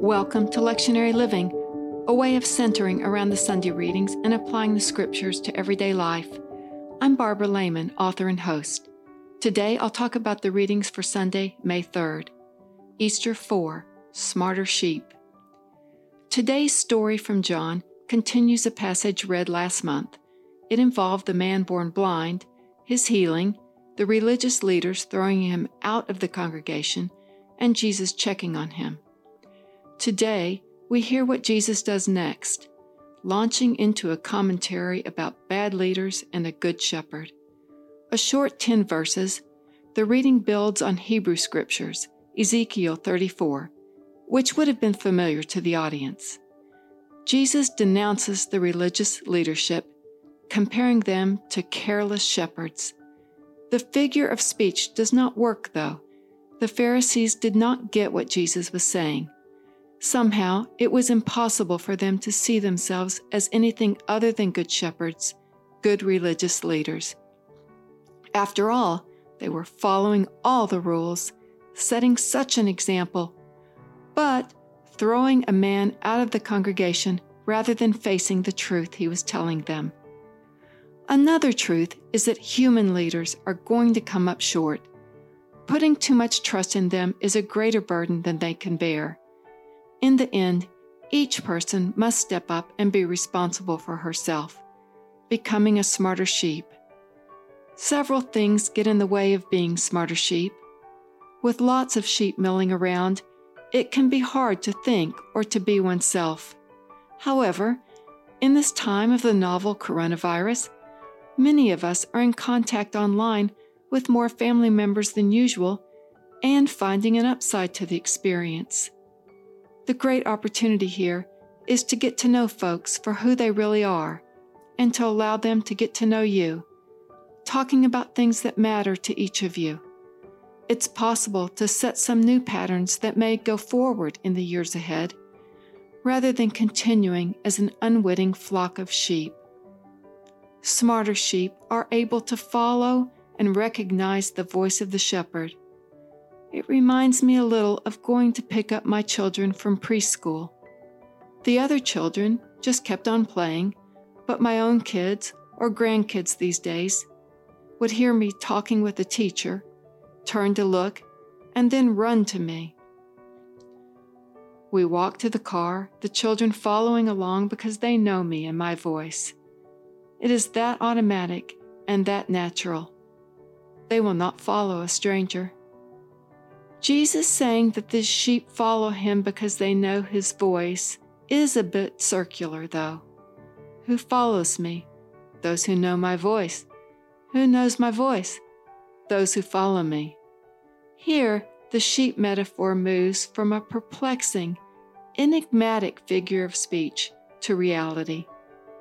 Welcome to Lectionary Living, a way of centering around the Sunday readings and applying the scriptures to everyday life. I'm Barbara Lehman, author and host. Today I'll talk about the readings for Sunday, May 3rd. Easter 4 Smarter Sheep. Today's story from John continues a passage read last month. It involved the man born blind, his healing, the religious leaders throwing him out of the congregation, and Jesus checking on him. Today, we hear what Jesus does next, launching into a commentary about bad leaders and a good shepherd. A short 10 verses, the reading builds on Hebrew scriptures, Ezekiel 34, which would have been familiar to the audience. Jesus denounces the religious leadership, comparing them to careless shepherds. The figure of speech does not work, though. The Pharisees did not get what Jesus was saying. Somehow, it was impossible for them to see themselves as anything other than good shepherds, good religious leaders. After all, they were following all the rules, setting such an example, but throwing a man out of the congregation rather than facing the truth he was telling them. Another truth is that human leaders are going to come up short. Putting too much trust in them is a greater burden than they can bear. In the end, each person must step up and be responsible for herself, becoming a smarter sheep. Several things get in the way of being smarter sheep. With lots of sheep milling around, it can be hard to think or to be oneself. However, in this time of the novel coronavirus, many of us are in contact online with more family members than usual and finding an upside to the experience. The great opportunity here is to get to know folks for who they really are and to allow them to get to know you, talking about things that matter to each of you. It's possible to set some new patterns that may go forward in the years ahead, rather than continuing as an unwitting flock of sheep. Smarter sheep are able to follow and recognize the voice of the shepherd it reminds me a little of going to pick up my children from preschool. The other children just kept on playing, but my own kids, or grandkids these days, would hear me talking with the teacher, turn to look, and then run to me. We walk to the car, the children following along because they know me and my voice. It is that automatic and that natural. They will not follow a stranger. Jesus saying that the sheep follow him because they know his voice is a bit circular, though. Who follows me? Those who know my voice. Who knows my voice? Those who follow me. Here, the sheep metaphor moves from a perplexing, enigmatic figure of speech to reality.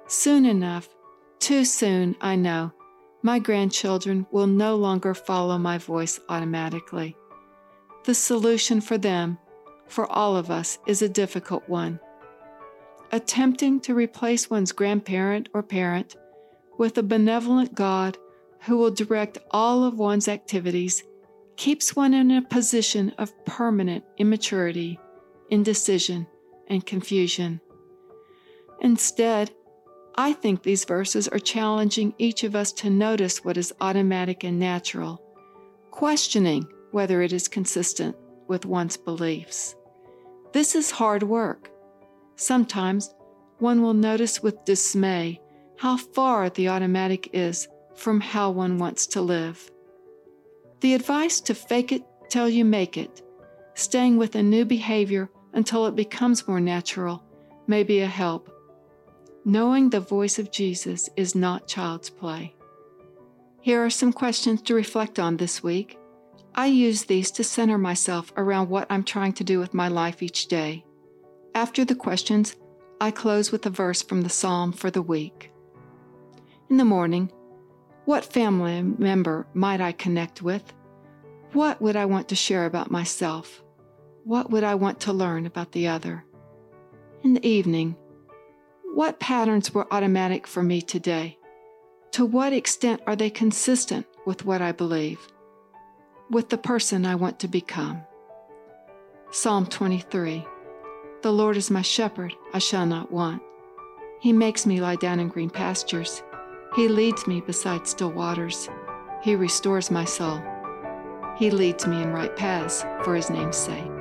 Soon enough, too soon, I know, my grandchildren will no longer follow my voice automatically. The solution for them, for all of us, is a difficult one. Attempting to replace one's grandparent or parent with a benevolent God who will direct all of one's activities keeps one in a position of permanent immaturity, indecision, and confusion. Instead, I think these verses are challenging each of us to notice what is automatic and natural, questioning whether it is consistent with one's beliefs. This is hard work. Sometimes one will notice with dismay how far the automatic is from how one wants to live. The advice to fake it till you make it, staying with a new behavior until it becomes more natural, may be a help. Knowing the voice of Jesus is not child's play. Here are some questions to reflect on this week. I use these to center myself around what I'm trying to do with my life each day. After the questions, I close with a verse from the psalm for the week. In the morning, what family member might I connect with? What would I want to share about myself? What would I want to learn about the other? In the evening, what patterns were automatic for me today? To what extent are they consistent with what I believe? With the person I want to become. Psalm 23 The Lord is my shepherd, I shall not want. He makes me lie down in green pastures. He leads me beside still waters. He restores my soul. He leads me in right paths for his name's sake.